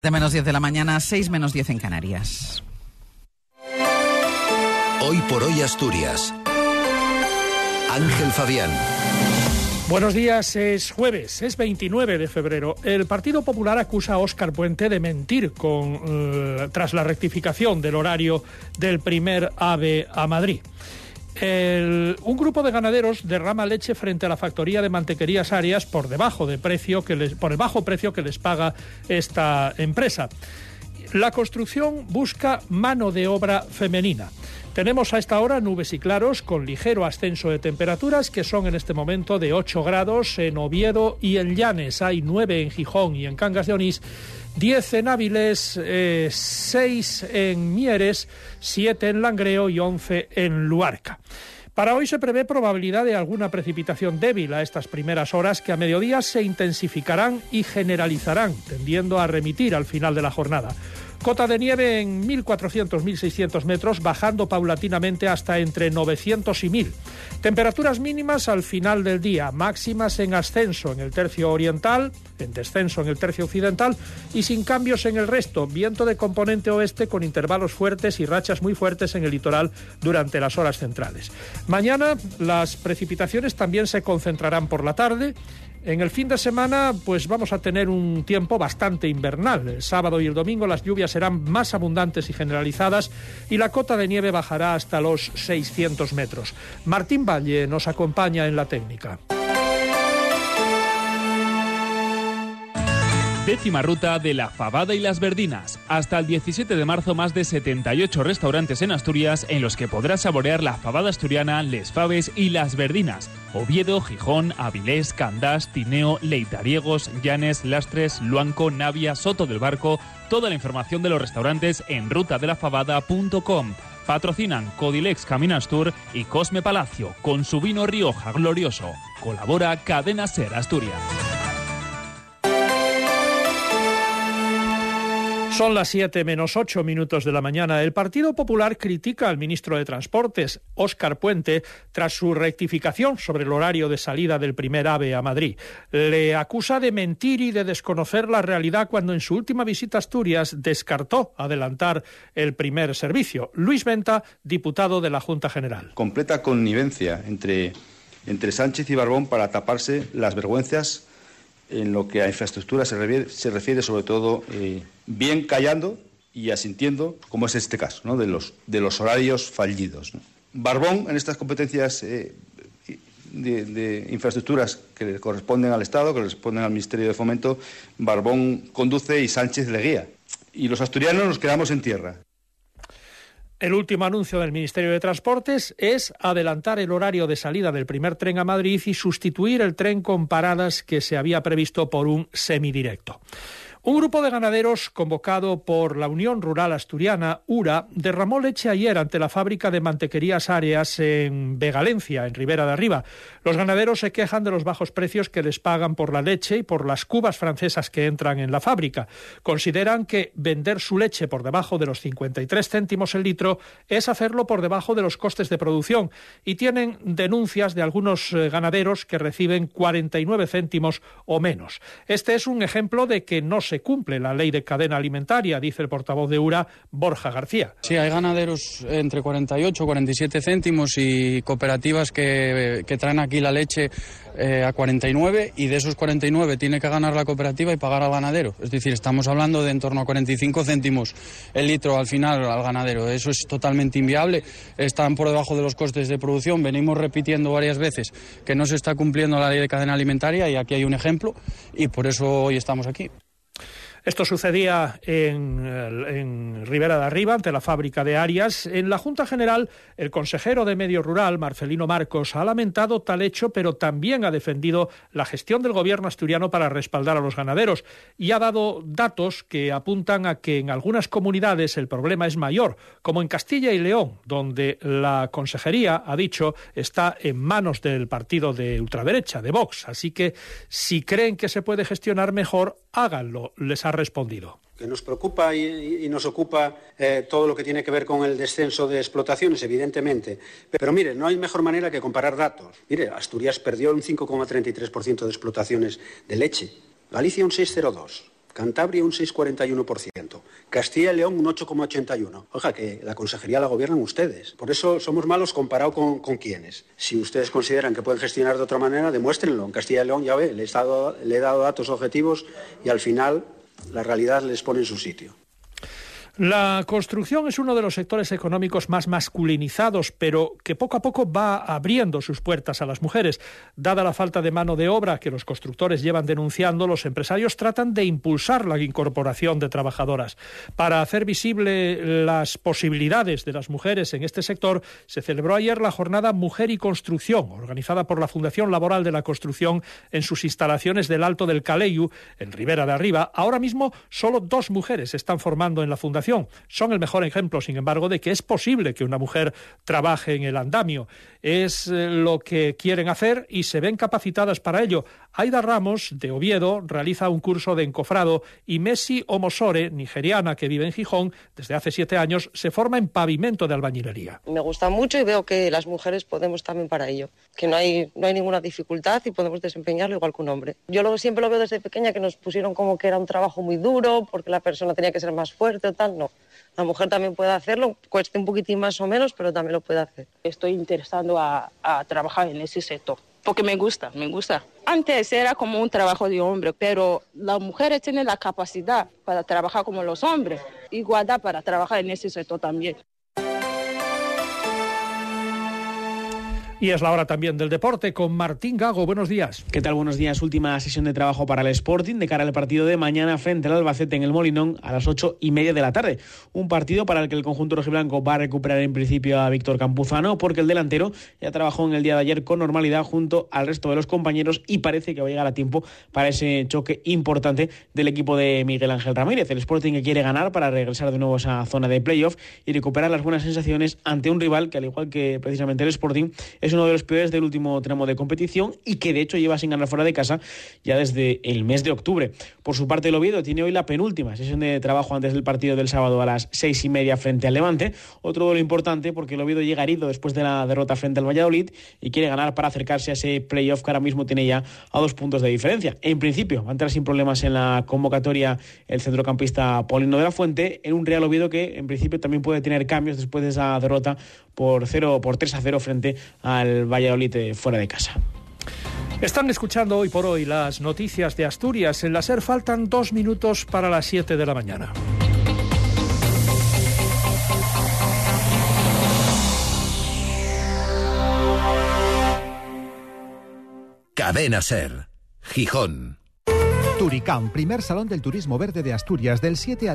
De menos 10 de la mañana, 6 menos 10 en Canarias. Hoy por hoy Asturias. Ángel Fabián. Buenos días, es jueves, es 29 de febrero. El Partido Popular acusa a Óscar Puente de mentir con, eh, tras la rectificación del horario del primer AVE a Madrid. Un grupo de ganaderos derrama leche frente a la factoría de mantequerías Arias por debajo de precio que les, por el bajo precio que les paga esta empresa. La construcción busca mano de obra femenina. Tenemos a esta hora nubes y claros con ligero ascenso de temperaturas que son en este momento de 8 grados en Oviedo y en Llanes. Hay 9 en Gijón y en Cangas de Onís. 10 en Áviles, 6 eh, en Mieres, 7 en Langreo y 11 en Luarca. Para hoy se prevé probabilidad de alguna precipitación débil a estas primeras horas que a mediodía se intensificarán y generalizarán, tendiendo a remitir al final de la jornada. Cota de nieve en 1.400-1.600 metros, bajando paulatinamente hasta entre 900 y 1.000. Temperaturas mínimas al final del día, máximas en ascenso en el tercio oriental, en descenso en el tercio occidental y sin cambios en el resto. Viento de componente oeste con intervalos fuertes y rachas muy fuertes en el litoral durante las horas centrales. Mañana las precipitaciones también se concentrarán por la tarde en el fin de semana, pues vamos a tener un tiempo bastante invernal. El sábado y el domingo las lluvias serán más abundantes y generalizadas y la cota de nieve bajará hasta los 600 metros. Martín Valle nos acompaña en la técnica. Décima ruta de la Fabada y las Verdinas. Hasta el 17 de marzo, más de 78 restaurantes en Asturias en los que podrás saborear la fabada asturiana, les faves y las verdinas. Oviedo, Gijón, Avilés, Candás, Tineo, Leitariegos, Llanes, Lastres, Luanco, Navia, Soto del Barco. Toda la información de los restaurantes en rutadelafabada.com. Patrocinan Codilex Caminastur y Cosme Palacio con su vino Rioja Glorioso. Colabora Cadena Ser Asturias. Son las 7 menos 8 minutos de la mañana. El Partido Popular critica al ministro de Transportes, Óscar Puente, tras su rectificación sobre el horario de salida del primer AVE a Madrid. Le acusa de mentir y de desconocer la realidad cuando en su última visita a Asturias descartó adelantar el primer servicio. Luis Venta, diputado de la Junta General. Completa connivencia entre, entre Sánchez y Barbón para taparse las vergüenzas en lo que a infraestructura se refiere, sobre todo eh, bien callando y asintiendo, como es este caso, ¿no? de, los, de los horarios fallidos. Barbón, en estas competencias eh, de, infraestructuras que le corresponden al Estado, que le corresponden al Ministerio de Fomento, Barbón conduce y Sánchez le guía. Y los asturianos nos quedamos en tierra. El último anuncio del Ministerio de Transportes es adelantar el horario de salida del primer tren a Madrid y sustituir el tren con paradas que se había previsto por un semidirecto. Un grupo de ganaderos convocado por la Unión Rural Asturiana, URA, derramó leche ayer ante la fábrica de mantequerías áreas en Vegalencia, en Ribera de Arriba. Los ganaderos se quejan de los bajos precios que les pagan por la leche y por las cubas francesas que entran en la fábrica. Consideran que vender su leche por debajo de los 53 céntimos el litro es hacerlo por debajo de los costes de producción y tienen denuncias de algunos eh, ganaderos que reciben 49 céntimos o menos. Este es un ejemplo de que no se cumple la ley de cadena alimentaria, dice el portavoz de URA, Borja García. Sí, hay ganaderos entre 48 y 47 céntimos y cooperativas que, traen aquí la leche eh, a 49 y de esos 49 tiene que ganar la cooperativa y pagar al ganadero. Es decir, estamos hablando de en torno a 45 céntimos el litro al final al ganadero. Eso es totalmente inviable. Están por debajo de los costes de producción. Venimos repitiendo varias veces que no se está cumpliendo la ley de cadena alimentaria y aquí hay un ejemplo y por eso hoy estamos aquí. Esto sucedía en, en, Ribera de Arriba, ante la fábrica de Arias. En la Junta General, el consejero de Medio Rural, Marcelino Marcos, ha lamentado tal hecho, pero también ha defendido la gestión del gobierno asturiano para respaldar a los ganaderos y ha dado datos que apuntan a que en algunas comunidades el problema es mayor, como en Castilla y León, donde la consejería, ha dicho, está en manos del partido de ultraderecha, de Vox. Así que si creen que se puede gestionar mejor, háganlo, les ha respondido que nos preocupa y, nos ocupa eh, todo lo que tiene que ver con el descenso de explotaciones, evidentemente. Pero mire, no hay mejor manera que comparar datos. Mire, Asturias perdió un 5,33% de explotaciones de leche, Galicia un 6,02%, Cantabria un 6,41%, Castilla y León un 8,81%. Oiga, que la consejería la gobiernan ustedes. Por eso somos malos comparado con, con quienes. Si ustedes consideran que pueden gestionar de otra manera, demuéstrenlo. En Castilla y León, ya ve, le he le he dado datos objetivos y al final la realidad les pone en su sitio. La construcción es uno de los sectores económicos más masculinizados, pero que poco a poco va abriendo sus puertas a las mujeres. Dada la falta de mano de obra que los constructores llevan denunciando, los empresarios tratan de impulsar la incorporación de trabajadoras. Para hacer visible las posibilidades de las mujeres en este sector, se celebró ayer la jornada Mujer y Construcción, organizada por la Fundación Laboral de la Construcción en sus instalaciones del Alto del Caleyu, en Ribera de Arriba. Ahora mismo solo dos mujeres están formando en la fundación son el mejor ejemplo, sin embargo, de que es posible que una mujer trabaje en el andamio. Es eh, lo que quieren hacer y se ven capacitadas para ello. Aida Ramos, de Oviedo, realiza un curso de encofrado y Messi Omosore, nigeriana que vive en Gijón desde hace siete años, se forma en pavimento de albañilería. Me gusta mucho y veo que las mujeres podemos también para ello, que no hay, no hay ninguna dificultad y podemos desempeñarlo igual que un hombre. Yo lo, siempre lo veo desde pequeña que nos pusieron como que era un trabajo muy duro porque la persona tenía que ser más fuerte o tal no. La mujer también puede hacerlo, cueste un poquitín más o menos, pero también lo puede hacer. Estoy interesando a, a trabajar en ese sector porque me gusta, me gusta. Antes era como un trabajo de hombre, pero las mujeres tienen la capacidad para trabajar como los hombres, igualdad para trabajar en ese sector también. Y es la hora también del deporte con Martín Gago. Buenos días. ¿Qué tal? Buenos días. Última sesión de trabajo para el Sporting de cara al partido de mañana frente al Albacete en el Molinón a las ocho y media de la tarde. Un partido para el que el conjunto rojiblanco va a recuperar en principio a Víctor Campuzano porque el delantero ya trabajó en el día de ayer con normalidad junto al resto de los compañeros y parece que va a llegar a tiempo para ese choque importante del equipo de Miguel Ángel Ramírez. El Sporting que quiere ganar para regresar de nuevo a esa zona de playoff y recuperar las buenas sensaciones ante un rival que al igual que precisamente el Sporting uno de los peores del último tramo de competición y que de hecho lleva sin ganar fuera de casa ya desde el mes de octubre. Por su parte, el Oviedo tiene hoy la penúltima sesión de trabajo antes del partido del sábado a las seis y media frente al Levante. Otro duelo importante porque el Oviedo llega herido después de la derrota frente al Valladolid y quiere ganar para acercarse a ese playoff que ahora mismo tiene ya a dos puntos de diferencia. En principio, va a entrar sin problemas en la convocatoria el centrocampista Paulino de la Fuente en un Real Oviedo que en principio también puede tener cambios después de esa derrota por, 0, por 3 a 0 frente al Valladolid fuera de casa. Están escuchando hoy por hoy las noticias de Asturias. En la SER faltan dos minutos para las 7 de la mañana. Cadena Ser. Gijón. Turicam, primer salón del turismo verde de Asturias del 7 al